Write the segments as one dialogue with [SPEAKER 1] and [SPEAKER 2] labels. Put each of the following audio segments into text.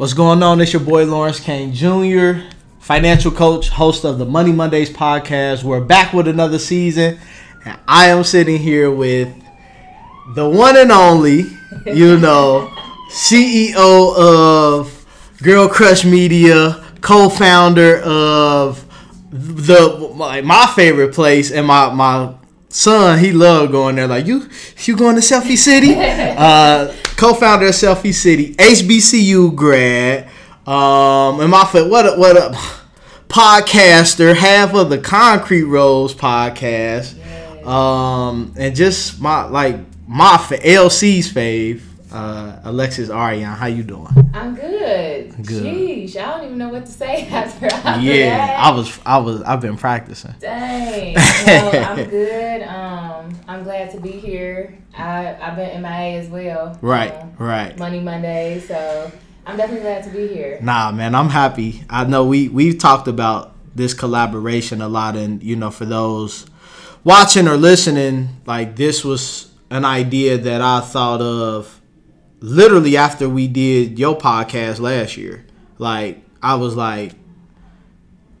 [SPEAKER 1] What's going on? It's your boy Lawrence Kane Jr., financial coach, host of the Money Mondays podcast. We're back with another season, and I am sitting here with the one and only, you know, CEO of Girl Crush Media, co-founder of the my, my favorite place, and my my son he loved going there. Like you, you going to Selfie City? Uh, co-founder of Selfie City, HBCU grad, um, and my foot. What a, what a podcaster, half of the Concrete Rose podcast, um, and just my like my LC's fave. Uh, Alexis Arian, how you doing?
[SPEAKER 2] I'm good.
[SPEAKER 1] Good.
[SPEAKER 2] Jeez, I don't even know what to say after all
[SPEAKER 1] Yeah,
[SPEAKER 2] that.
[SPEAKER 1] I was, I was, I've been practicing.
[SPEAKER 2] Dang. Well, I'm good. Um, I'm glad to be here. I I've been MIA as well.
[SPEAKER 1] Right,
[SPEAKER 2] um,
[SPEAKER 1] right.
[SPEAKER 2] Money Monday, so I'm definitely glad to be here.
[SPEAKER 1] Nah, man, I'm happy. I know we we've talked about this collaboration a lot, and you know, for those watching or listening, like this was an idea that I thought of literally after we did your podcast last year. Like I was like,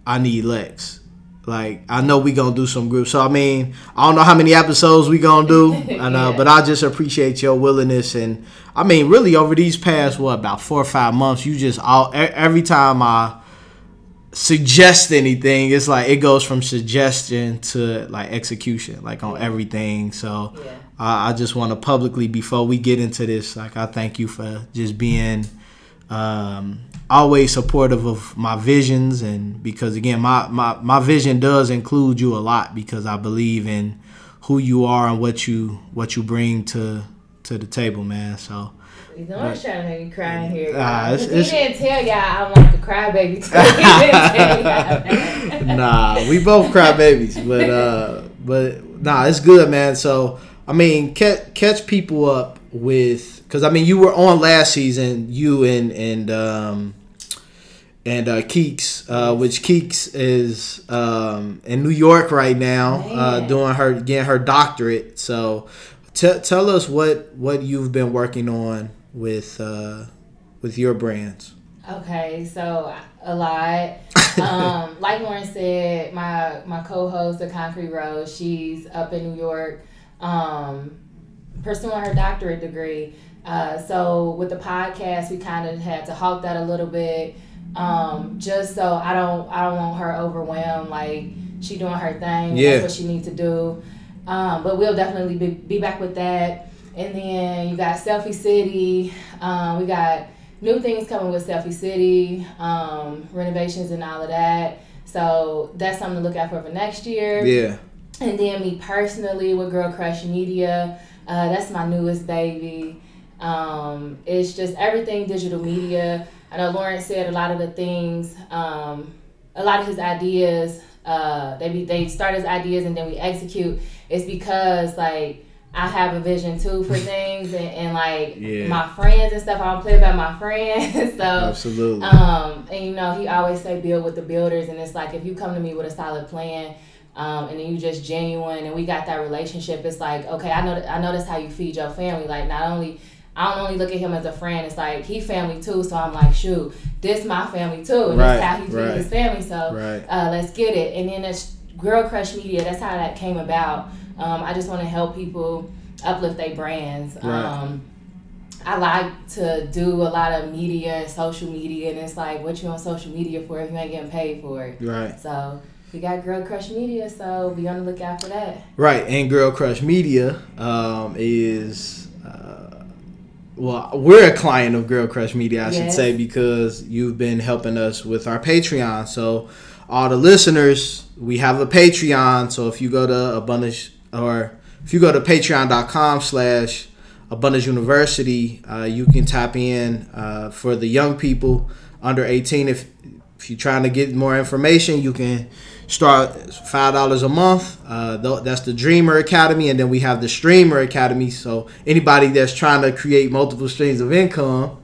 [SPEAKER 1] I need Lex. Like I know we gonna do some groups. So I mean, I don't know how many episodes we gonna do. I know,
[SPEAKER 2] Yeah.
[SPEAKER 1] but I just appreciate your willingness and I mean, really over these past what about four or five months, you just all every time I suggest anything, it's like it goes from suggestion to like execution, like on everything. So
[SPEAKER 2] Yeah.
[SPEAKER 1] I I just want to publicly before we get into this, like I thank you for just being um, always supportive of my visions and because again my, my my vision does include you a lot because I believe in who you are and what you what you bring to to the table, man. So
[SPEAKER 2] You know, I'm trying to make me cry in here.
[SPEAKER 1] Ah, it's-
[SPEAKER 2] He
[SPEAKER 1] it's-
[SPEAKER 2] didn't tell y'all I'm like a crybaby. too. He didn't tell y'all.
[SPEAKER 1] nah, we both cry babies, but uh, but nah, it's good, man. So I mean, catch catch people up with because I mean, you were on last season, you and and um and uh, Keeks, uh, which Keeks is um in New York right now, uh, doing her getting her doctorate. So t- tell us what what you've been working on with uh with your brands.
[SPEAKER 2] Okay, so a lot. um, like Lauren said, my my co-host, the Concrete Rose, she's up in New York, um, pursuing her doctorate degree. Uh, so with the podcast, we kind of had to halt that a little bit, um, just so I don't I don't want her overwhelmed. Like she doing her thing.
[SPEAKER 1] Yeah.
[SPEAKER 2] That's what she needs to do. Um, but we'll definitely be, be back with that. And then you got Selfie City. Um, we got new things coming with Selfie City, um, renovations and all of that. So that's something to look out for for next year.
[SPEAKER 1] Yeah,
[SPEAKER 2] And then me personally with Girl Crush Media, uh, that's my newest baby. Um, it's just everything digital media. I know Lawrence said a lot of the things, um, a lot of his ideas, uh, they be, they start as ideas and then we execute. It's because like I have a vision too for things and, and like
[SPEAKER 1] Yeah.
[SPEAKER 2] my friends and stuff. I don't play about my friends, so
[SPEAKER 1] absolutely.
[SPEAKER 2] um, and you know, he always say build with the builders, and it's like if you come to me with a solid plan, um, and then you just genuine, and we got that relationship. It's like okay, I know I know that's how you feed your family. Like not only I don't only look at him as a friend. It's like he family too. So I'm like, shoot, this my family too, and
[SPEAKER 1] Right,
[SPEAKER 2] that's how he feeds
[SPEAKER 1] right.
[SPEAKER 2] his family. So
[SPEAKER 1] Right.
[SPEAKER 2] uh, let's get it. And then it's Girl Crush Media. That's how that came about. Um, I just want to help people uplift their brands. Um, I like to do a lot of media and social media, and it's like, what you on social media for if you ain't getting paid for it?
[SPEAKER 1] Right.
[SPEAKER 2] So we got Girl Crush Media, so be on the lookout for that.
[SPEAKER 1] Right, and Girl Crush Media um, is uh, well, we're a client of Girl Crush Media, I should say, because you've been helping us with our Patreon. So, all the listeners, we have a Patreon. So if you go to Abundance or if you go to Patreon.com slash Abundance University, uh, you can tap in uh, for the young people under 18. If if you're trying to get more information, you can start five dollars a month. Uh, that's the Dreamer Academy, and then we have the Streamer Academy. So anybody that's trying to create multiple streams of income,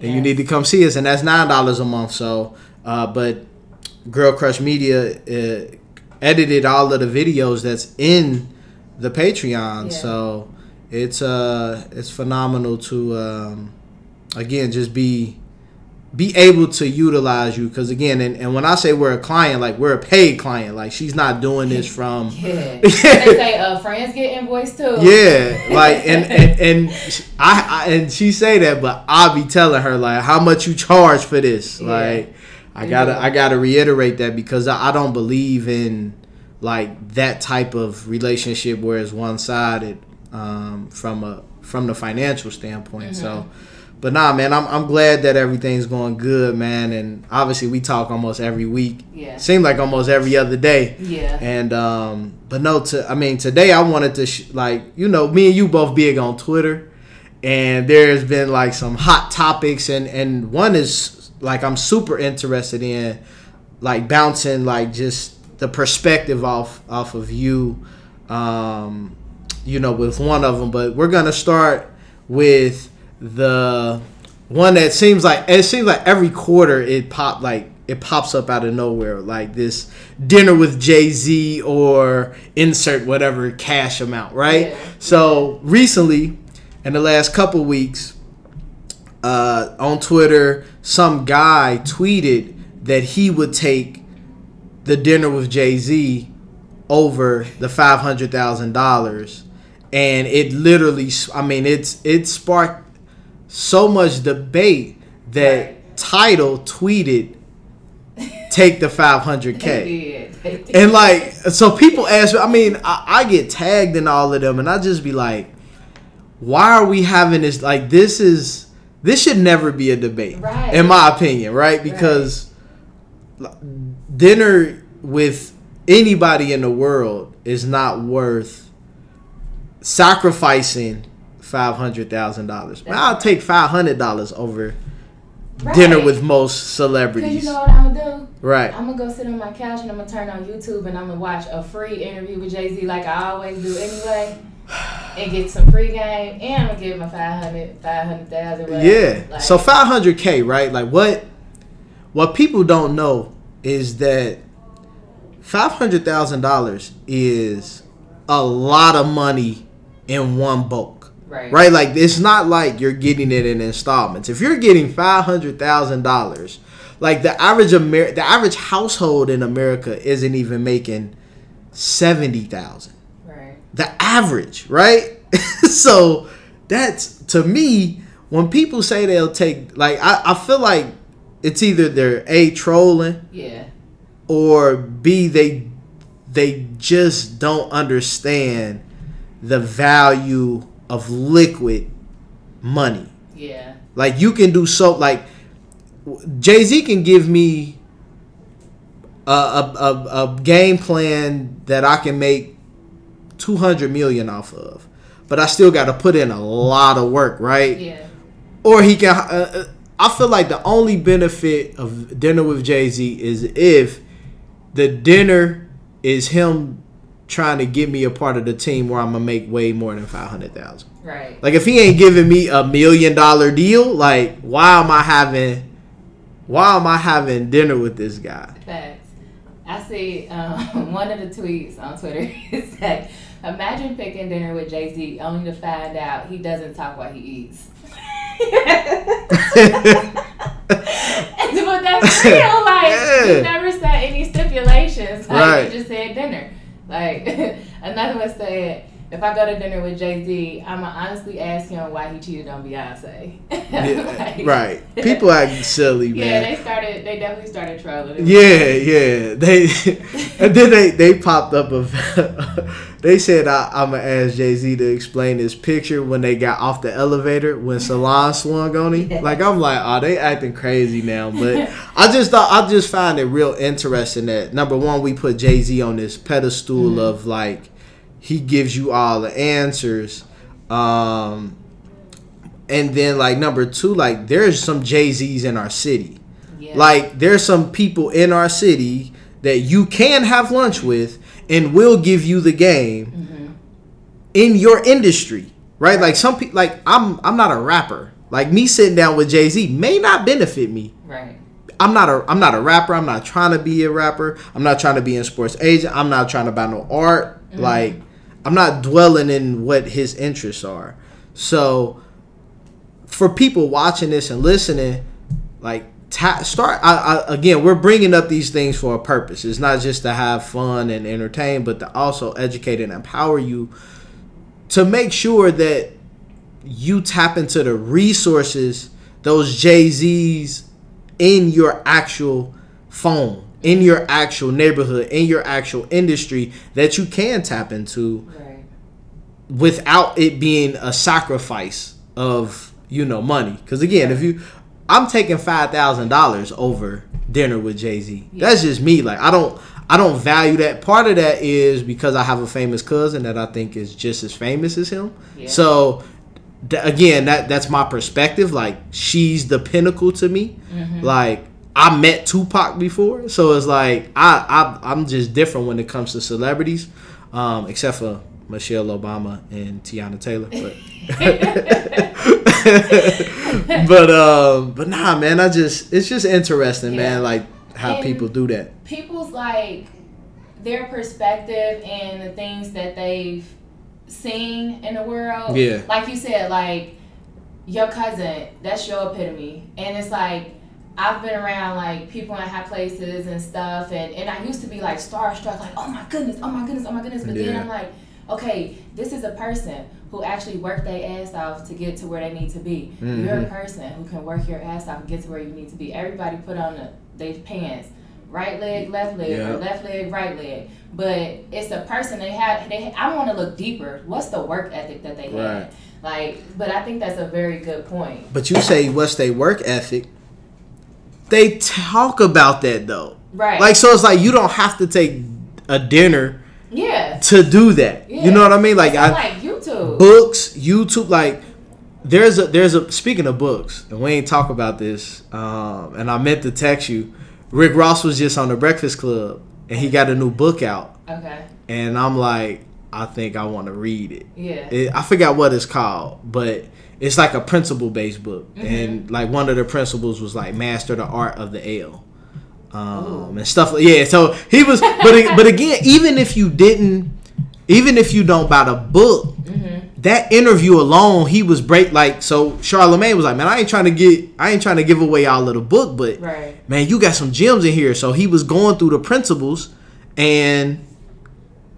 [SPEAKER 1] then you need to come see us, and that's nine dollars a month. So, uh, but Girl Crush Media uh, edited all of the videos that's in the Patreon.
[SPEAKER 2] Yeah.
[SPEAKER 1] So it's uh it's phenomenal to um, again just be be able to utilize you. Because again and, and when i say we're a client like we're a paid client. Like she's not doing this from
[SPEAKER 2] yeah. They say uh friends get invoiced too.
[SPEAKER 1] Yeah like and and, and I, I and she say that but i'll be telling her like how much you charge for this?
[SPEAKER 2] Yeah.
[SPEAKER 1] like i gotta
[SPEAKER 2] Yeah.
[SPEAKER 1] i gotta reiterate that because I, I don't believe in like that type of relationship where it's one-sided um, from a from the financial standpoint. So but nah man I'm, I'm glad that everything's going good man. And obviously we talk almost every week.
[SPEAKER 2] Yeah.
[SPEAKER 1] Seem like almost every other day.
[SPEAKER 2] Yeah.
[SPEAKER 1] And um, but no, to I mean today I wanted to sh- like you know me and you both big on Twitter, and there's been like some hot topics. And and one is like I'm super interested in like bouncing like just the perspective off off of you, um, you know with one of them. But we're gonna start with the one that seems like it seems like every quarter it pop like it pops up out of nowhere like this dinner with Jay-Z or insert whatever cash amount, right?
[SPEAKER 2] Yeah.
[SPEAKER 1] So recently in the last couple weeks uh, on Twitter some guy tweeted that he would take the dinner with Jay-Z over the $500,000 and it literally I mean it's it sparked so much debate that
[SPEAKER 2] Right.
[SPEAKER 1] Title tweeted take the 500k.
[SPEAKER 2] they did. They did.
[SPEAKER 1] And like, so people ask me. I mean, I, I get tagged in all of them, and I just be like, "Why are we having this? Like, this is this should never be a debate,
[SPEAKER 2] Right.
[SPEAKER 1] in my opinion, right? Because like, dinner with anybody in the world is not worth sacrificing five hundred thousand dollars. I'll take five hundred dollars over dinner with most
[SPEAKER 2] Cause
[SPEAKER 1] celebrities,
[SPEAKER 2] you know what I'm gonna do?
[SPEAKER 1] right?
[SPEAKER 2] I'm gonna go sit on my couch and I'm gonna turn on YouTube and I'm gonna watch a free interview with Jay Z like I always do anyway, and get some free game and I'm gonna give him a 500, 500,000. whatever.
[SPEAKER 1] Yeah.
[SPEAKER 2] Like,
[SPEAKER 1] so 500k, right? Like what what people don't know is that $500,000 is a lot of money in one bulk.
[SPEAKER 2] Right,
[SPEAKER 1] Right? Like it's not like you're getting it in installments. If you're getting $500,000, like the average Amer- the average household in America isn't even making 70,000
[SPEAKER 2] right,
[SPEAKER 1] the average, right? so that's to me when people say they'll take like I, I feel like it's either they're a trolling
[SPEAKER 2] yeah,
[SPEAKER 1] or b they they just don't understand the value of liquid money.
[SPEAKER 2] yeah,
[SPEAKER 1] Like you can do so like Jay Z can give me a, a, a, a game plan that I can make two hundred million off of, but I still got to put in a lot of work, right?
[SPEAKER 2] yeah,
[SPEAKER 1] Or he can. Uh, uh, I feel like the only benefit of dinner with Jay Z is if the dinner is him trying to get me a part of the team where I'm gonna make way more than five hundred thousand.
[SPEAKER 2] right.
[SPEAKER 1] Like if he ain't giving me a million dollar deal, like why am I having why am I having dinner with this guy?
[SPEAKER 2] Facts. I see um, one of the tweets on Twitter. It said, "Imagine picking dinner with Jay Z only to find out he doesn't talk while he eats." but that's real. Like
[SPEAKER 1] Yeah.
[SPEAKER 2] you never set any stipulations. Like
[SPEAKER 1] Right.
[SPEAKER 2] you just said dinner. Like another one said, "If I go to dinner with Jay Z, I'ma honestly ask him why he cheated on Beyonce."
[SPEAKER 1] Yeah,
[SPEAKER 2] Like-
[SPEAKER 1] right. People acting silly,
[SPEAKER 2] Yeah,
[SPEAKER 1] man.
[SPEAKER 2] they started. They definitely started trolling.
[SPEAKER 1] Yeah, yeah. They and then they they popped up of they said I, I'm gonna ask Jay Z to explain this picture when they got off the elevator when Solange swung on him.
[SPEAKER 2] Yeah.
[SPEAKER 1] Like I'm like, oh, they acting crazy now. But I just thought I just find it real interesting that number one we put Jay Z on this pedestal
[SPEAKER 2] Mhm.
[SPEAKER 1] of like he gives you all the answers. Um, and then like number two, like there's some Jay Z's in our city.
[SPEAKER 2] Yeah.
[SPEAKER 1] Like there's some people in our city that you can have lunch with and will give you the game
[SPEAKER 2] Mhm.
[SPEAKER 1] in your industry, right? Like some people, like I'm, I'm not a rapper. Like me sitting down with Jay Z may not benefit me.
[SPEAKER 2] Right.
[SPEAKER 1] I'm not a, I'm not a rapper. I'm not trying to be a rapper. I'm not trying to be in sports agent. I'm not trying to buy no art. Like I'm not dwelling in what his interests are. So for people watching this and listening, like ta- start. I, I, again, we're bringing up these things for a purpose. It's not just to have fun and entertain, but to also educate and empower you to make sure that you tap into the resources, those Jay Z's in your actual phone, in your actual neighborhood, in your actual industry that you can tap into
[SPEAKER 2] Right.
[SPEAKER 1] without it being a sacrifice of you know money. Because again, if you, I'm taking five thousand dollars over dinner with Jay Z. That's just me. Like I don't, I don't value that. Part of that is because I have a famous cousin that I think is just as famous as him.
[SPEAKER 2] Yeah.
[SPEAKER 1] So. Again, that that's my perspective. Like she's the pinnacle to me. Mm-hmm. Like I met Tupac before, so it's like I, I I'm just different when it comes to celebrities, um, except for Michelle Obama and Teyana Taylor. But but um, but nah, man, I just it's just interesting,
[SPEAKER 2] Yeah.
[SPEAKER 1] man. Like how
[SPEAKER 2] And-
[SPEAKER 1] people do that.
[SPEAKER 2] people's like their perspective and the things that they've seen in the world.
[SPEAKER 1] Yeah.
[SPEAKER 2] Like you said, like your cousin, that's your epitome. And it's like I've been around like people in high places and stuff and, and I used to be like starstruck, like, oh my goodness, oh my goodness, oh my goodness. But then I'm like, okay, this is a person who actually worked their ass off to get to where they need to be. You're a
[SPEAKER 1] Mhm.
[SPEAKER 2] person who can work your ass off and get to where you need to be. Everybody put on the they pants. Right leg, left leg,
[SPEAKER 1] Yeah.
[SPEAKER 2] or left leg, right leg. But it's a person they have. They I want to look deeper. What's the work ethic that they
[SPEAKER 1] Right.
[SPEAKER 2] had? Like, but I think that's a very good point.
[SPEAKER 1] But you say what's their work ethic? They talk about that though.
[SPEAKER 2] Right.
[SPEAKER 1] Like so, it's like you don't have to take a dinner
[SPEAKER 2] yeah.
[SPEAKER 1] to do that.
[SPEAKER 2] yeah.
[SPEAKER 1] You know what I mean? Like I,
[SPEAKER 2] like YouTube.
[SPEAKER 1] books, YouTube, like there's a there's a speaking of books, and we ain't talk about this. Um, and I meant to text you. Rick Ross was just on the Breakfast Club, and he got a new book out,
[SPEAKER 2] okay.
[SPEAKER 1] and I'm like, I think I want to read it.
[SPEAKER 2] Yeah.
[SPEAKER 1] it. I forgot what it's called, but it's like a principle based book,
[SPEAKER 2] Mm-hmm.
[SPEAKER 1] and like one of the principles was like master the art of the L. Um, and stuff like yeah, so he was, but but again, even if you didn't, even if you don't buy the book,
[SPEAKER 2] Mm-hmm.
[SPEAKER 1] that interview alone, he was break like so. Charlemagne was like, man, I ain't trying to get, I ain't trying to give away all of the book, but
[SPEAKER 2] Right.
[SPEAKER 1] man, you got some gems in here. So he was going through the principles, and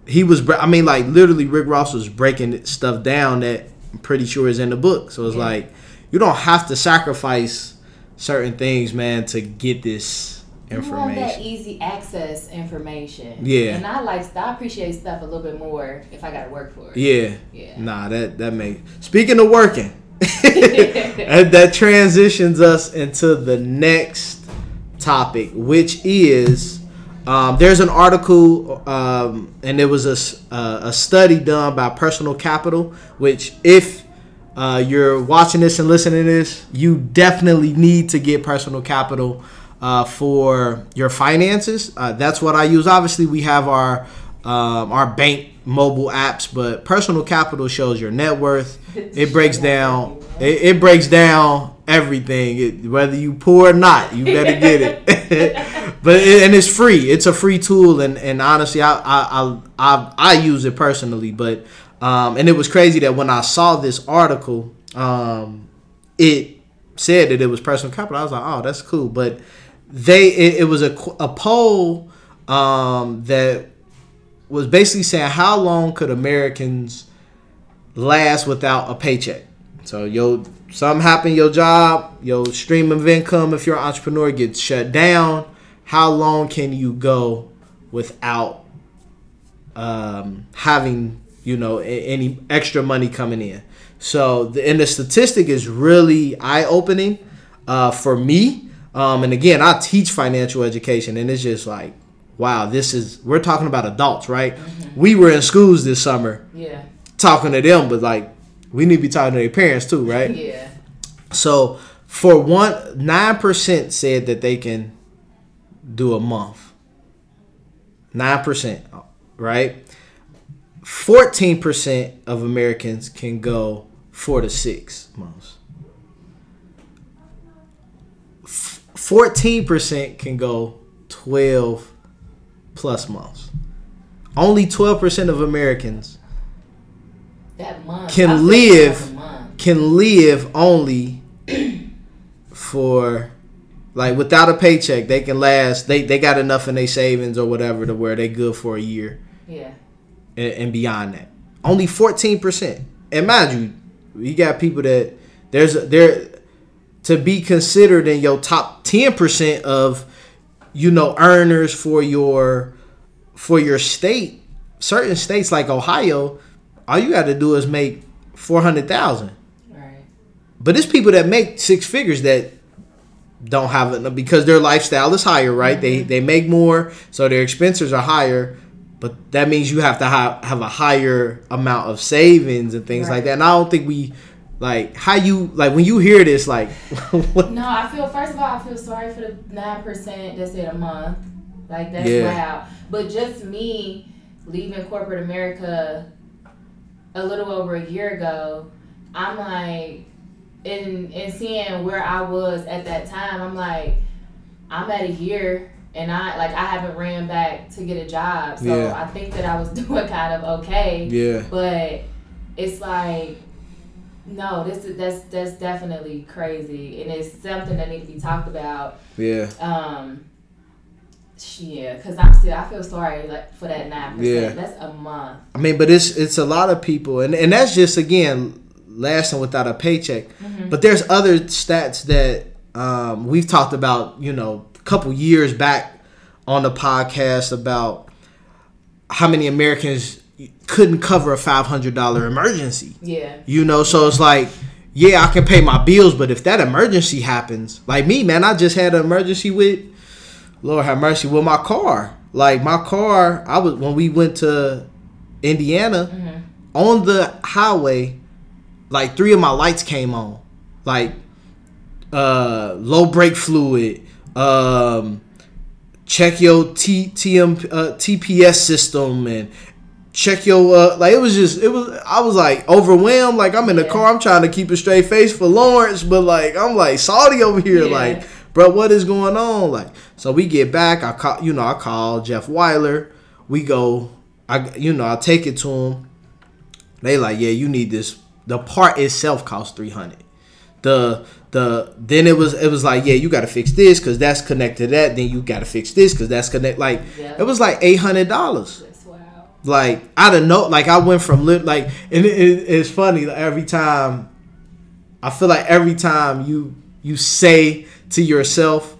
[SPEAKER 1] he was, I mean, like literally, Rick Ross was breaking stuff down that I'm pretty sure is in the book. So it's
[SPEAKER 2] Yeah.
[SPEAKER 1] like you don't have to sacrifice certain things, man, to get this
[SPEAKER 2] You want that
[SPEAKER 1] information.
[SPEAKER 2] easy access information.
[SPEAKER 1] Yeah.
[SPEAKER 2] And I like I appreciate stuff a little bit more if I gotta work for it.
[SPEAKER 1] Yeah.
[SPEAKER 2] Yeah.
[SPEAKER 1] Nah, that that makes. Speaking of working, that, that transitions us into the next topic, which is um, there's an article um, and there was a uh, a study done by Personal Capital, which if uh, you're watching this and listening to this, you definitely need to get Personal Capital uh, for your finances. Uh, that's what I use. Obviously, we have our um, our bank mobile apps, but Personal Capital shows your net worth. It breaks down. It, it breaks down everything. It, whether you poor or not, you better get it. but it, and it's free. It's a free tool, and, and honestly, I I, I I I use it personally. But um, and it was crazy that when I saw this article, um, it said that it was personal capital. I was like, oh, that's cool. But they it, it was a a poll um, that was basically saying how long could Americans last without a paycheck. So yo, something happened, your job, your stream of income, if you're an entrepreneur, gets shut down. How long can you go without um, having you know any extra money coming in? So the and the statistic is really eye opening uh, for me. Um, and again, I teach financial education, and it's just like, wow, this is we're talking about adults, right? We were in schools this summer
[SPEAKER 2] Yeah.
[SPEAKER 1] talking to them, but like we need to be talking to their parents too, right?
[SPEAKER 2] Yeah.
[SPEAKER 1] So for one, nine percent said that they can do a month. Nine percent, right? Fourteen percent of Americans can go four to six months. Fourteen percent can go twelve plus months. Only twelve percent of Americans
[SPEAKER 2] That month.
[SPEAKER 1] Can live-
[SPEAKER 2] like a month.
[SPEAKER 1] can live only for Like without a paycheck, they can last. They they got enough in their savings or whatever to where they good for a year.
[SPEAKER 2] Yeah.
[SPEAKER 1] And, and beyond that, only fourteen percent. And mind you, you got people that there's there to be considered in your top ten percent of you know earners for your for your state. Certain states like Ohio, all you got to do is make four hundred thousand.
[SPEAKER 2] Right.
[SPEAKER 1] But it's people that make six figures that don't have it because their lifestyle is higher, right? They mm-hmm. they make more, so their expenses are higher. But that means you have to have, have a higher amount of savings and things like that. And I don't think we like how you like when you hear this like
[SPEAKER 2] No, I feel first of all, I feel sorry for the nine percent that said a month. Like that's
[SPEAKER 1] Yeah.
[SPEAKER 2] wow. But just me leaving corporate America a little over a year ago, I'm like, in in seeing where I was at that time, I'm like, I'm at a year and I like I haven't ran back to get a job, so
[SPEAKER 1] Yeah.
[SPEAKER 2] I think that I was doing kind of okay.
[SPEAKER 1] yeah
[SPEAKER 2] But it's like, no, this is that's that's definitely crazy, and it's something that needs to be talked about.
[SPEAKER 1] yeah
[SPEAKER 2] Um, yeah, cause I'm still I feel sorry like for that nine percent. Yeah. That's a month.
[SPEAKER 1] I mean, but it's it's a lot of people, and and that's just again lasting without a paycheck. But there's other stats that um, we've talked about, you know, a couple years back on the podcast about how many Americans couldn't cover a five hundred dollar emergency.
[SPEAKER 2] Yeah,
[SPEAKER 1] You know, so it's like, yeah, I can pay my bills, but if that emergency happens, like me, man, I just had an emergency with, Lord have mercy, with my car. Like my car, I was when we went to Indiana
[SPEAKER 2] Mm-hmm.
[SPEAKER 1] on the highway, like three of my lights came on, like uh low brake fluid, um check your T, TM uh, TPS system and check your uh, like it was just it was I was like overwhelmed. Like I'm in the
[SPEAKER 2] Yeah.
[SPEAKER 1] car I'm trying to keep a straight face for Lawrence but like I'm like Saudi over here.
[SPEAKER 2] Yeah.
[SPEAKER 1] like bro what is going on? Like so we get back I call you know I call Jeff Wyler. We go I you know I take it to him. They like yeah you need this the part itself costs 300 the the then it was it was like yeah you got to fix this because that's connected to that. Then you got to fix this because that's connect like
[SPEAKER 2] Yeah.
[SPEAKER 1] it was like $800
[SPEAKER 2] that's wow.
[SPEAKER 1] like I don't know like I went from lit like and it, it- it's funny like, every time I feel like every time you you say to yourself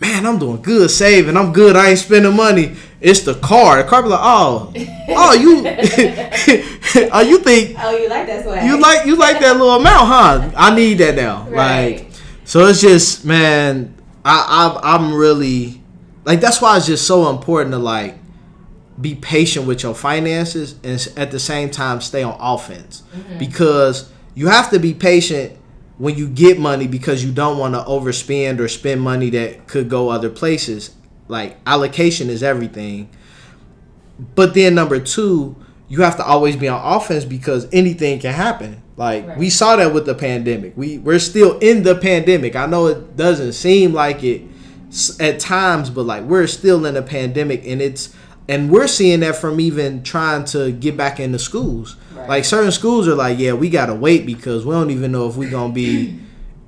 [SPEAKER 1] man I'm doing good saving. I'm good. I ain't spending money it's the car. The car be like oh oh you oh you think
[SPEAKER 2] Oh, you like that swag?
[SPEAKER 1] you like you like that little amount huh? I need that now.
[SPEAKER 2] Right.
[SPEAKER 1] like so it's just man I, I I'm really like that's why it's just so important to like be patient with your finances and at the same time stay on offense. Mm-hmm. Because you have to be patient when you get money because you don't want to overspend or spend money that could go other places like allocation is everything but then number two you have to always be on offense because anything can happen like
[SPEAKER 2] Right.
[SPEAKER 1] we saw that with the pandemic we we're still in the pandemic i know it doesn't seem like it at times but like we're still in a pandemic and it's and we're seeing that from even trying to get back into schools
[SPEAKER 2] Right.
[SPEAKER 1] like certain schools are like yeah we gotta wait because we don't even know if we're gonna be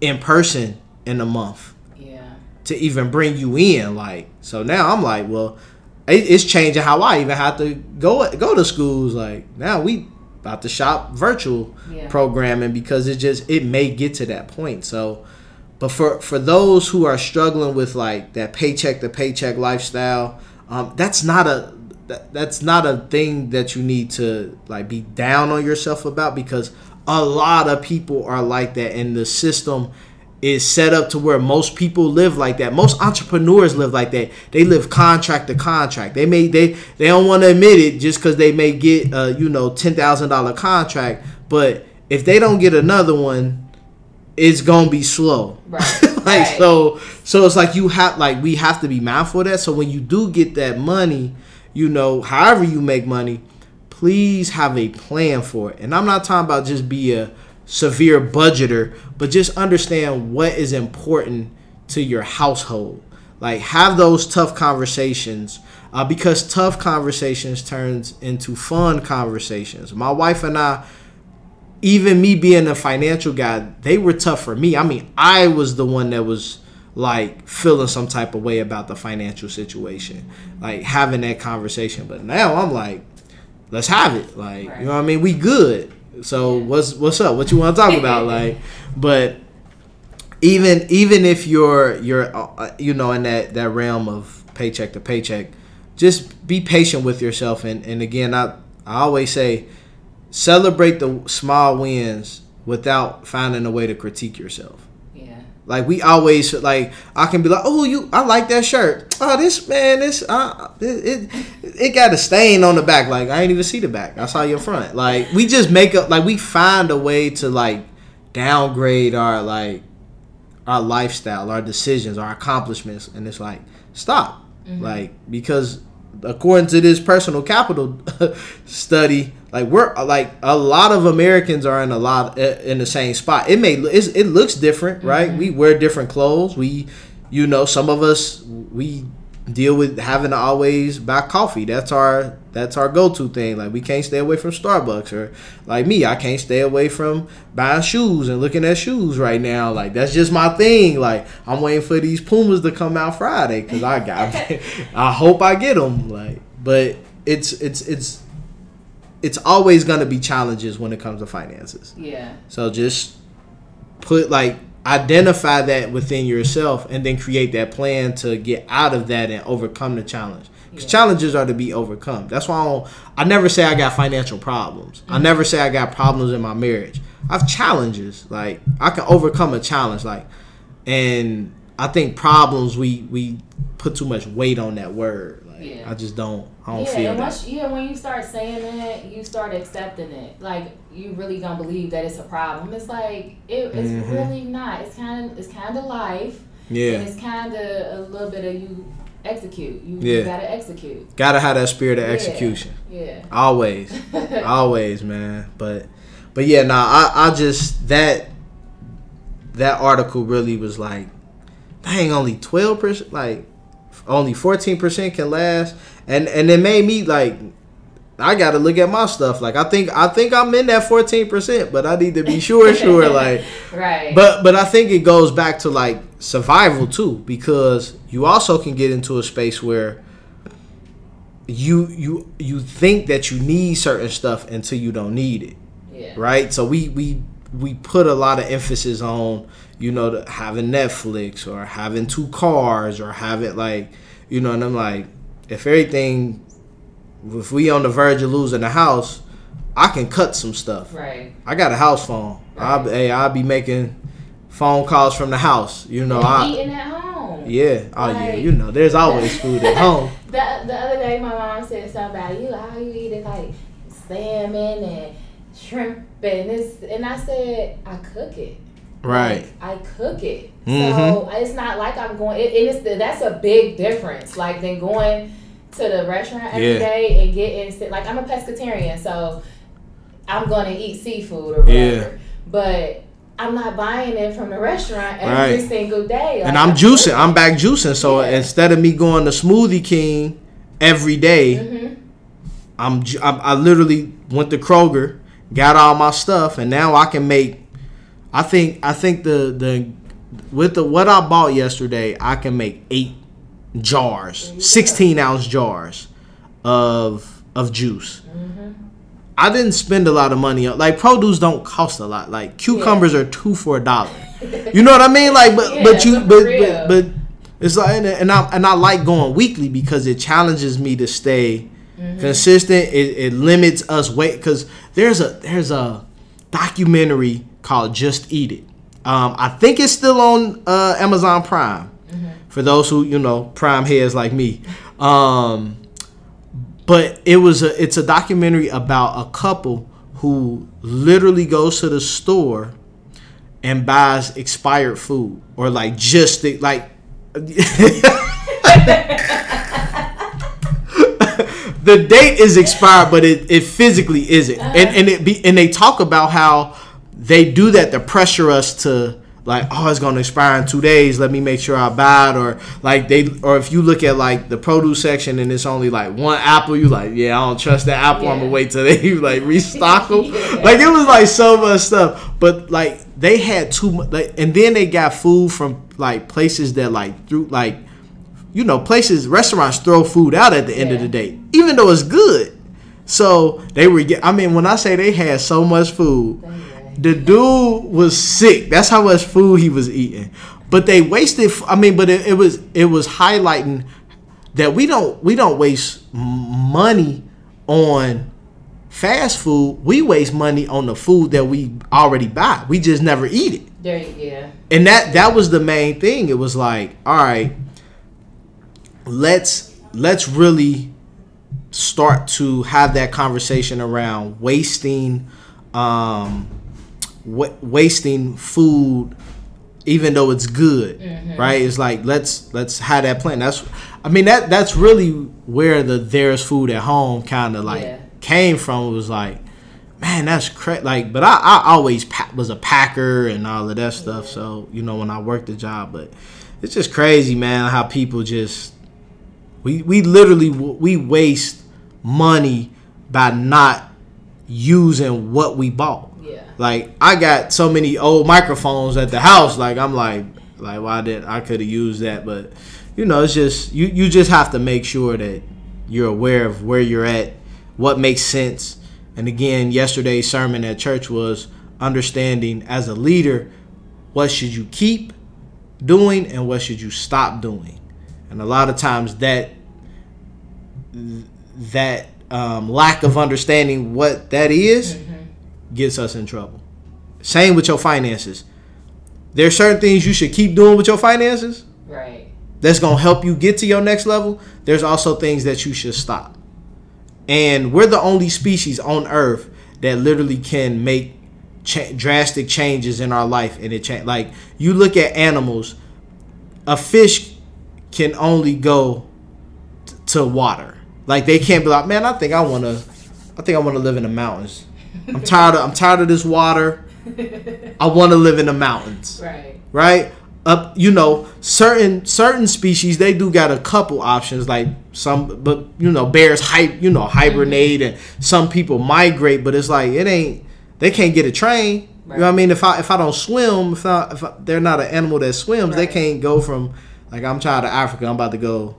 [SPEAKER 1] in person in a month. To even bring you in. Like, so now I'm like, well, it, it's changing how I even have to go go to schools. Like now we about to shop virtual
[SPEAKER 2] Yeah.
[SPEAKER 1] programming because it just it may get to that point. So, but for for those who are struggling with like that paycheck to paycheck lifestyle, um, that's not a that, that's not a thing that you need to like be down on yourself about because a lot of people are like that and the system is set up to where most people live like that. Most entrepreneurs live like that. They live contract to contract. They may they they don't want to admit it just because they may get a you know ten thousand dollar contract, but if they don't get another one, it's gonna be slow.
[SPEAKER 2] Right.
[SPEAKER 1] like
[SPEAKER 2] Right.
[SPEAKER 1] so so it's like you have like we have to be mindful of that. So when you do get that money, you know, however you make money, please have a plan for it. And I'm not talking about just be a severe budgeter, but just understand what is important to your household. Like have those tough conversations uh, because tough conversations turns into fun conversations. My wife and I even me being a financial guy, they were tough for me. I mean, I was the one that was like feeling some type of way about the financial situation, like having that conversation. But now I'm like, let's have it. Like, you know what I mean? We good. So yeah. what's what's up? What you want to talk about? like, but even even if you're you're uh, you know in that that realm of paycheck to paycheck, just be patient with yourself. And and again, I I always say, celebrate the small wins without finding a way to critique yourself. Like we always like I can be like, oh you, I like that shirt. Oh this man, this uh, it, it, it got a stain on the back. Like I ain't even see the back. I saw your front. Like we just make up. Like we find a way to like downgrade our like our lifestyle, our decisions, our accomplishments, and it's like stop. Mm-hmm. Like because according to this personal capital study, like we're like a lot of Americans are in a lot uh, in the same spot. It may it looks different, right? Mm-hmm. We wear different clothes. We, you know, some of us we deal with having to always buy coffee. That's our that's our go-to thing. Like we can't stay away from Starbucks or like me, I can't stay away from buying shoes and looking at shoes right now. Like that's just my thing. Like I'm waiting for these Pumas to come out Friday cuz I got I hope I get them like but it's it's it's it's always going to be challenges when it comes to finances. Yeah. So just put like identify that within yourself and then create that plan to get out of that and overcome the challenge. Because yeah. challenges are to be overcome. That's why I, I never say i got financial problems. Mm-hmm. i never say i got problems in my marriage. I have challenges. Like i can overcome a challenge like and i think problems we we put too much weight on that word yeah. I just don't. I don't
[SPEAKER 2] yeah,
[SPEAKER 1] feel
[SPEAKER 2] and
[SPEAKER 1] once,
[SPEAKER 2] Yeah, when you start saying it, you start accepting it. Like you really gonna believe that it's a problem. It's like it, it's mm-hmm. really not. It's kind of it's kind of life. Yeah. And it's kind of a little bit of you execute. You, yeah. you gotta execute.
[SPEAKER 1] Gotta have that spirit of execution. Yeah. yeah. Always, always, man. But but yeah, nah. I I just that that article really was like, dang, only twelve percent. Like only 14% can last and and it made me like I gotta look at my stuff. Like I think I think I'm in that 14%, but I need to be sure, sure. Like right. But but I think it goes back to like survival too, because you also can get into a space where you you you think that you need certain stuff until you don't need it. Yeah. Right? So we we we put a lot of emphasis on you know having Netflix or having two cars or having like you know and I'm like if everything if we on the verge of losing the house I can cut some stuff. Right. I got a house phone. Right. I'll hey I'll be making phone calls from the house you know
[SPEAKER 2] I eating at home.
[SPEAKER 1] Yeah. Oh like, yeah you know there's always food at home.
[SPEAKER 2] The, the other day my mom said something about you how you eating like salmon and shrimp and this and I said I cook it. Right. Like, I cook it. Mm-hmm. So it's not like I'm going it, and it's that's a big difference. Like than going to the restaurant every yeah. day and getting like I'm a pescatarian, so I'm gonna eat seafood or whatever. Yeah. But I'm not buying it from the restaurant every right. single day.
[SPEAKER 1] Like, and I'm juicing. I'm back juicing. So yeah. instead of me going to Smoothie King every day, mm-hmm. I'm, I'm I literally went to Kroger got all my stuff, and now I can make. I think I think the the with the what I bought yesterday, I can make eight jars, sixteen ounce jars of of juice. Mm-hmm. I didn't spend a lot of money on like produce don't cost a lot. Like cucumbers yeah. are two for a dollar. you know what I mean? Like but yeah, but you but, but, but it's like and I and I like going weekly because it challenges me to stay mm-hmm. consistent. It, it limits us weight because there's a there's a documentary called Just Eat It. Um, I think it's still on uh, Amazon Prime mm-hmm. for those who you know Prime heads like me. Um, but it was a it's a documentary about a couple who literally goes to the store and buys expired food or like just like the date is expired, but it, it physically isn't. And and it be and they talk about how they do that to pressure us to like oh it's gonna expire in two days. Let me make sure i buy it or like they or if you look at like the produce section and it's only like one apple you like yeah i don't trust that apple. I'm gonna wait till they like restock them
[SPEAKER 2] Yeah.
[SPEAKER 1] like it was like so much stuff. But like they had too much like, and then they got food from like places that like through like you know places restaurants throw food out at the end of the day even though it's good. So they were i mean when i say they had so much food the dude was sick. That's how much food he was eating. But they wasted. I mean, but it, it was it was highlighting that we don't we don't waste money on fast food. We waste money on the food that we already buy. We just never eat it.
[SPEAKER 2] There, yeah.
[SPEAKER 1] And that that was the main thing. It was like, all right, let's let's really start to have that conversation around wasting um wa- wasting food even though it's good mm-hmm. right? It's like let's let's have that plan. That's i mean that that's really where the there's food at home kind of like
[SPEAKER 2] Yeah.
[SPEAKER 1] came from. It was like man that's cra like but i i always pa- was a packer and all of that stuff. So you know when i worked the job but it's just crazy man how people just we we literally we waste money by not using what we bought
[SPEAKER 2] Yeah.
[SPEAKER 1] like I got so many old microphones at the house. Like I'm like, like why did I could have used that? But you know, it's just you. You just have to make sure that you're aware of where you're at, what makes sense. And again, yesterday's sermon at church was understanding as a leader, what should you keep doing and what should you stop doing. And a lot of times that that um, lack of understanding what that is gets us in trouble. Same with your finances. There's certain things you should keep doing with your finances
[SPEAKER 2] Right.
[SPEAKER 1] that's going to help you get to your next level. There's also things that you should stop. And we're the only species on earth that literally can make cha- drastic changes in our life and it change like you look at animals a fish can only go t- to water. Like they can't be like, man, I think I want to I think I want to live in the mountains. I'm tired of I'm tired of this water. I want to live in the mountains
[SPEAKER 2] Right.
[SPEAKER 1] right? Up, you know, certain certain species they do got a couple options, like some, but you know, bears hype, you know, hibernate, and some people migrate, but it's like it ain't. They can't get a train. You know what I mean? If I if I don't swim, if, I, if I, they're not an animal that swims, they can't go from like I'm tired of Africa. I'm about to go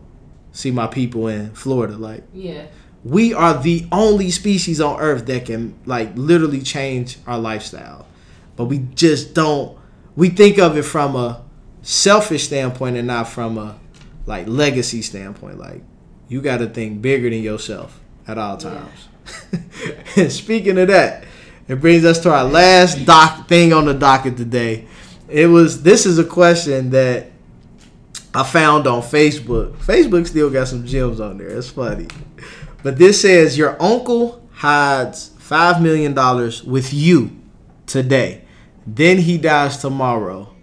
[SPEAKER 1] see my people in Florida. Like
[SPEAKER 2] Yeah.
[SPEAKER 1] We are the only species on earth that can like literally change our lifestyle but we just don't we think of it from a selfish standpoint and not from a like legacy standpoint like you got to think bigger than yourself at all times and speaking of that it brings us to our last doc thing on the docket today it was this is a question that I found on Facebook. Facebook still got some gems on there. It's funny. But this says your uncle hides five million dollars with you today. Then he dies tomorrow.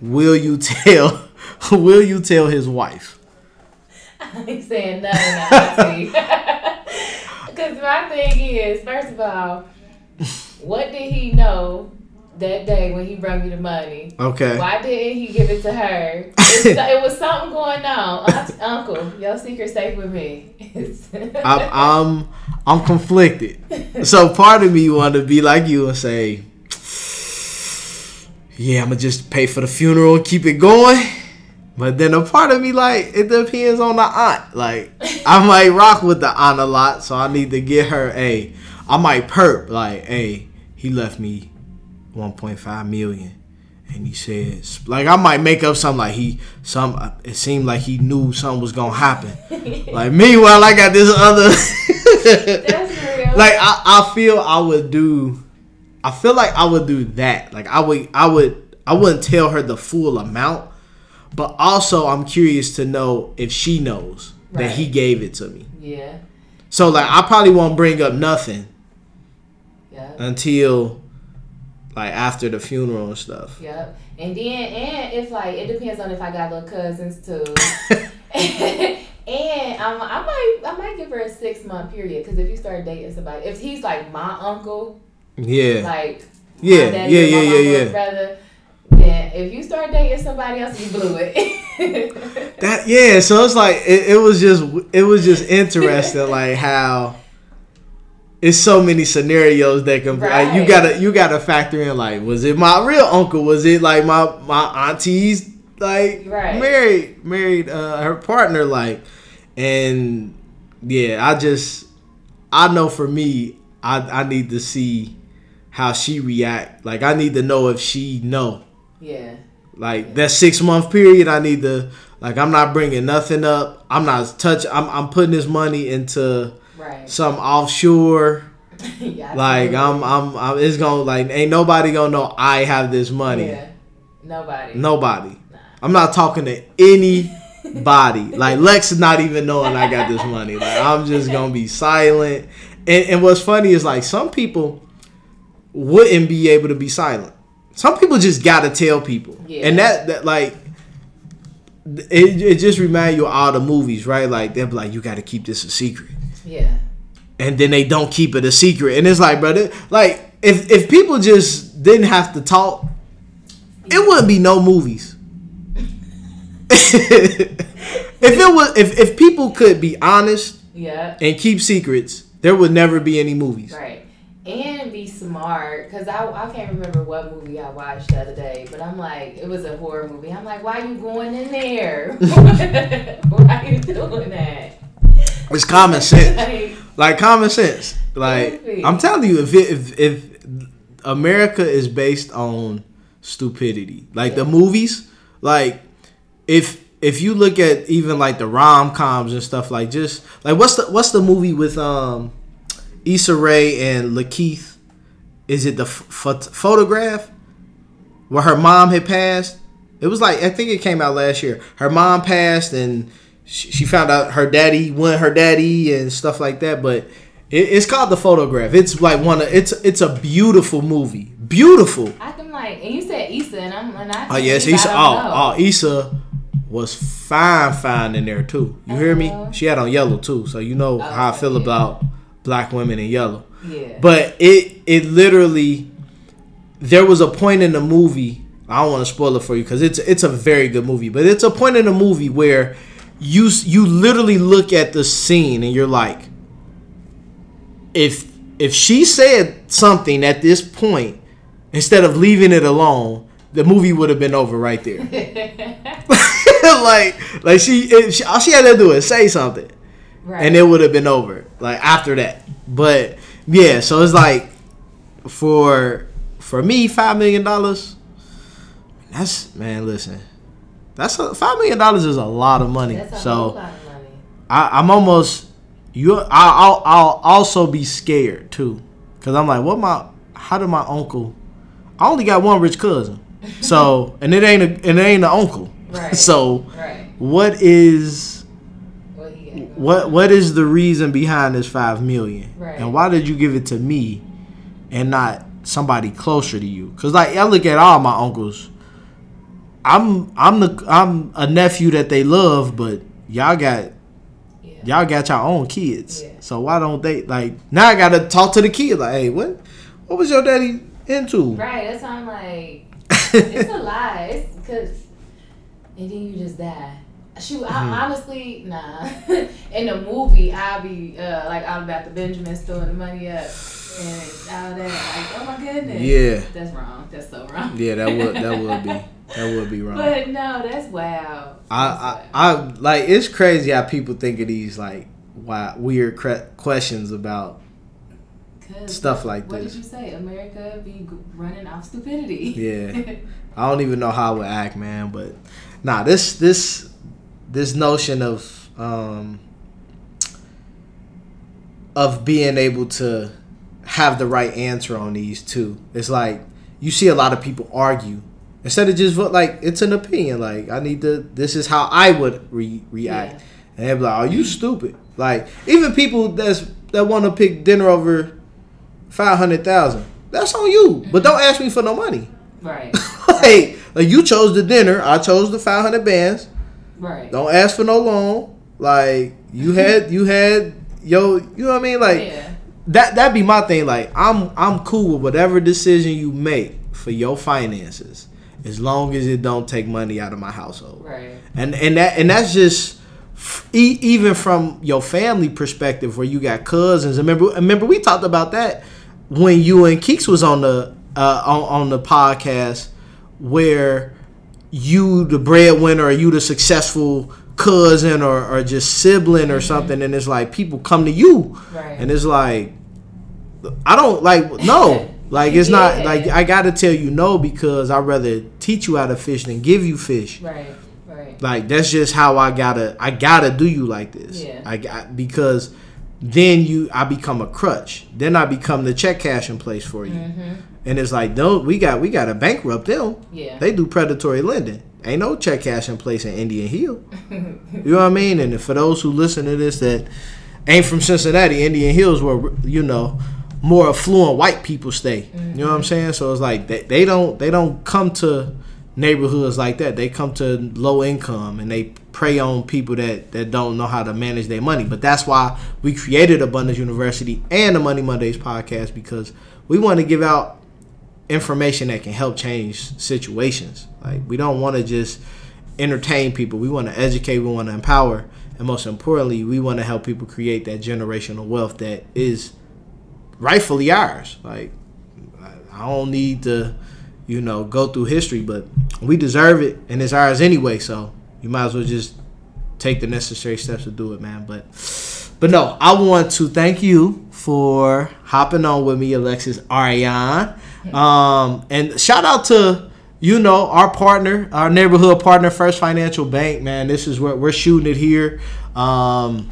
[SPEAKER 1] Will you tell will you tell his wife?
[SPEAKER 2] I ain't saying nothing Because my thing is, first of all, what did he know that day when he brought me the money?
[SPEAKER 1] Okay.
[SPEAKER 2] Why didn't he give it to her? It was something going on. Aunt- Uncle, your secret safe with me.
[SPEAKER 1] I'm I'm I'm conflicted. So part of me want to be like you and say, yeah, I'm gonna just pay for the funeral and keep it going. But then a part of me like it depends on the aunt. Like I might rock with the aunt a lot, so I need to get her a. I might perp like, hey, he left me 1.5 million, and he says like I might make up something like he some. It seemed like he knew something was gonna happen. Like meanwhile, I got this other.
[SPEAKER 2] That's real.
[SPEAKER 1] like I, I feel I would do I feel like I would do that. Like I would I would I wouldn't tell her the full amount, but also I'm curious to know if she knows that he gave it to me.
[SPEAKER 2] yeah,
[SPEAKER 1] So like I probably won't bring up nothing
[SPEAKER 2] yeah.
[SPEAKER 1] until like after the funeral and stuff.
[SPEAKER 2] Yep. And then and it's like it depends on if I got little cousins too. and I'm, I might I might give her a six month period because if you start dating somebody, if he's like my uncle,
[SPEAKER 1] Yeah.
[SPEAKER 2] like
[SPEAKER 1] Yeah,
[SPEAKER 2] my daddy
[SPEAKER 1] yeah, yeah, yeah, yeah.
[SPEAKER 2] brother, then if you start dating somebody else, you blew it.
[SPEAKER 1] that yeah, so it's like it, it was just it was just interesting, like how it's so many scenarios that can like you gotta you gotta factor in like was it my real uncle? Was it like my my auntie's like
[SPEAKER 2] Right.
[SPEAKER 1] married married uh, her partner like and yeah I just I know for me I I need to see how she react. Like I need to know if she know.
[SPEAKER 2] Yeah.
[SPEAKER 1] like that six month period I need to like I'm not bringing nothing up. I'm not touch I'm I'm putting this money into
[SPEAKER 2] Right.
[SPEAKER 1] some offshore
[SPEAKER 2] yeah,
[SPEAKER 1] like I'm. I'm, I'm, it's gonna like ain't nobody gonna know I have this money.
[SPEAKER 2] Yeah. Nobody.
[SPEAKER 1] Nobody. I'm not talking to anybody. like Lex is not even knowing I got this money. Like I'm just gonna be silent. And, and what's funny is like some people wouldn't be able to be silent. Some people just gotta tell people.
[SPEAKER 2] Yeah.
[SPEAKER 1] And that that like it, it just remind you of all the movies, right? Like they'll be like, you gotta keep this a secret
[SPEAKER 2] Yeah.
[SPEAKER 1] and then they don't keep it a secret. And it's like, brother, like if if people just didn't have to talk, it wouldn't be no movies. if it was if if people could be honest
[SPEAKER 2] Yeah.
[SPEAKER 1] and keep secrets, there would never be any movies.
[SPEAKER 2] Right. And be smart, cause I, I can't remember what movie I watched the other day, but I'm like, it was a horror movie. I'm like, why are you going in there? why are you doing that?
[SPEAKER 1] It's common sense.
[SPEAKER 2] Like,
[SPEAKER 1] common sense. Like I'm telling you, if it, if if America is based on stupidity, like the movies, like if if you look at even like the rom coms and stuff, like just like what's the what's the movie with um Issa Rae and LaKeith? Is it the f- phot- photograph where her mom had passed? It was like I think it came out last year. Her mom passed and she, she found out her daddy won her daddy and stuff like that. But it, it's called the photograph. It's like one of it's it's a beautiful movie, beautiful.
[SPEAKER 2] I can like, and you said Issa, and I'm and I.
[SPEAKER 1] Oh yes, Issa.
[SPEAKER 2] Know.
[SPEAKER 1] Oh, oh, Issa was fine, fine in there too. You hear me?
[SPEAKER 2] Uh-huh.
[SPEAKER 1] She had on yellow too, so you know how I feel
[SPEAKER 2] yeah.
[SPEAKER 1] about black women in yellow.
[SPEAKER 2] Yeah.
[SPEAKER 1] But it it literally there was a point in the movie. I don't want to spoil it for you because it's it's a very good movie. But it's a point in the movie where you you literally look at the scene and you're like, if if she said something at this point instead of leaving it alone, the movie would have been over right there. like like she, if she all she had to do is say something
[SPEAKER 2] right.
[SPEAKER 1] and it would have been over like after that but yeah so it's like for for me five million dollars that's man listen that's a, five million dollars is a lot of money
[SPEAKER 2] That's a whole
[SPEAKER 1] so
[SPEAKER 2] of money.
[SPEAKER 1] I, i'm almost you I'll, I'll i'll also be scared too because i'm like what my how did my uncle i only got one rich cousin so and it ain't a and it ain't an uncle
[SPEAKER 2] Right.
[SPEAKER 1] so
[SPEAKER 2] Right.
[SPEAKER 1] what is
[SPEAKER 2] What he got going
[SPEAKER 1] what what is the reason behind this five million
[SPEAKER 2] Right.
[SPEAKER 1] and why did you give it to me and not somebody closer to you because like i look at all my uncles i'm i'm the i'm a nephew that they love but y'all got
[SPEAKER 2] Yeah.
[SPEAKER 1] y'all got your own kids
[SPEAKER 2] Yeah.
[SPEAKER 1] so why don't they like now i gotta talk to the kid like hey what what was your daddy into
[SPEAKER 2] Right. That's why I'm like, it's a lie. It's because, and then you just die. Shoot,
[SPEAKER 1] Mm-hmm.
[SPEAKER 2] I honestly, nah. In the movie, I'll be uh, like, I'm about the Benjamin throwing the money up and all that. Like, oh my goodness.
[SPEAKER 1] Yeah.
[SPEAKER 2] That's wrong. That's so wrong.
[SPEAKER 1] yeah that would that would be that would be wrong
[SPEAKER 2] But no, that's wild.
[SPEAKER 1] I, I, I like it's crazy how people think of these like why weird cre- questions about stuff like
[SPEAKER 2] what
[SPEAKER 1] this.
[SPEAKER 2] What did you say? America be running off stupidity.
[SPEAKER 1] Yeah. I don't even know how I would act, man. But nah, this this this notion of um of being able to have the right answer on these two. It's like you see a lot of people argue instead of just vote like it's an opinion. Like I need to. This is how I would re- react.
[SPEAKER 2] Yeah.
[SPEAKER 1] And they're like, "Are you stupid?" Like even people that's that want to pick dinner over five hundred thousand. That's on you. But don't ask me for no money.
[SPEAKER 2] right.
[SPEAKER 1] like, like you chose the dinner, I chose the five hundred bands.
[SPEAKER 2] Right.
[SPEAKER 1] Don't ask for no loan. Like you had you had yo, you know what I mean? Like
[SPEAKER 2] yeah.
[SPEAKER 1] that that'd be my thing. Like I'm I'm cool with whatever decision you make for your finances. As long as it don't take money out of my household.
[SPEAKER 2] Right.
[SPEAKER 1] And and that and that's just f- e- even from your family perspective, where you got cousins. Remember, remember we talked about that when you and Keeks was on the uh, on, on the podcast, where you the breadwinner or you the successful cousin or, or just sibling or something, and it's like people come to you,
[SPEAKER 2] Right.
[SPEAKER 1] and it's like I don't like no. Like it's not like I gotta tell you no because I'd rather teach you how to fish than give you fish.
[SPEAKER 2] Right. Right.
[SPEAKER 1] Like that's just how I gotta I gotta do you like this.
[SPEAKER 2] Yeah.
[SPEAKER 1] I got because then you I become a crutch. Then I become the check cashing place for you.
[SPEAKER 2] Mm-hmm.
[SPEAKER 1] And it's like don't we got we gotta bankrupt them.
[SPEAKER 2] Yeah.
[SPEAKER 1] They do predatory lending. Ain't no check cashing place in Indian Hill. you know what I mean? And for those who listen to this that ain't from Cincinnati, Indian Hills where you know more affluent white people stay. You know what I'm mm-hmm. saying? So it's like they, they don't they don't come to neighborhoods like that. They come to low income and they prey on people that that don't know how to manage their money. But that's why we created Abundance University and the Money Mondays podcast because we want to give out information that can help change situations. Like we don't want to just entertain people. We want to educate, we want to empower, and most importantly, we want to help people create that generational wealth that is rightfully ours. Like I- don't need to, you know, go through history, but we deserve it and it's ours anyway, so you might as well just take the necessary steps to do it, man. But but no, I want to thank you for hopping on with me, Alexis Ariane. Um, and shout out to you know our partner, our neighborhood partner, First Financial Bank. Man, this is where we're shooting it here, um,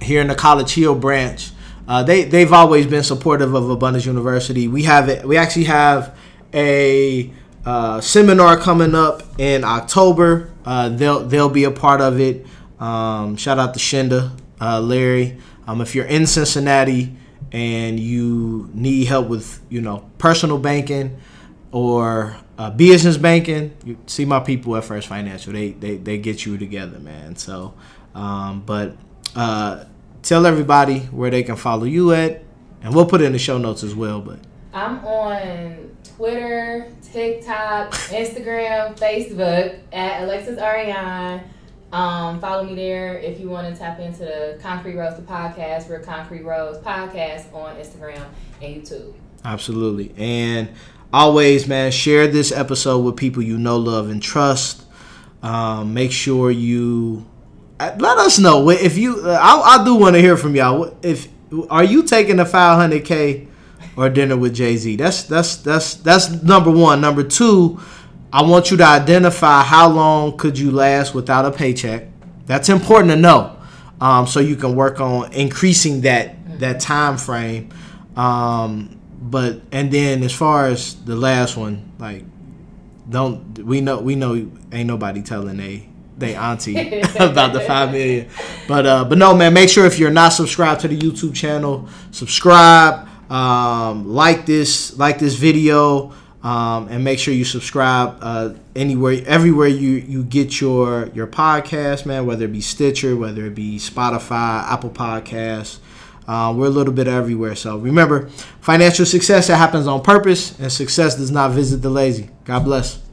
[SPEAKER 1] here in the College Hill branch. Uh, they they've always been supportive of Abundance University. We have it. We actually have a uh, seminar coming up in October. Uh, they'll they'll be a part of it. Um, shout out to Shinda, uh, Larry. Um, if you're in Cincinnati and you need help with you know personal banking or uh, business banking, you see my people at First Financial. They they, they get you together, man. So, um, but uh, tell everybody where they can follow you at, and we'll put it in the show notes as well. But
[SPEAKER 2] I'm on Twitter, TikTok, Instagram, Facebook at Alexis Ariane. Um, follow me there if you want to tap into the Concrete Rose the podcast. We're Concrete Rose Podcast on Instagram and YouTube.
[SPEAKER 1] Absolutely. And always, man, share this episode with people you know, love, and trust. Um, make sure you let us know if you. Uh, I, I do want to hear from y'all. If are you taking a 500k or dinner with Jay Z? That's that's that's that's number one. Number two, I want you to identify how long could you last without a paycheck. That's important to know, um, so you can work on increasing that that time frame. Um, but and then as far as the last one, like don't we know we know ain't nobody telling they they auntie about the five million. But uh but no man, make sure if you're not subscribed to the YouTube channel, subscribe, um, like this, like this video, um, and make sure you subscribe uh anywhere everywhere you you get your your podcast, man, whether it be Stitcher, whether it be Spotify, Apple Podcasts. Uh, we're a little bit everywhere. So remember, financial success that happens on purpose, and success does not visit the lazy. God bless.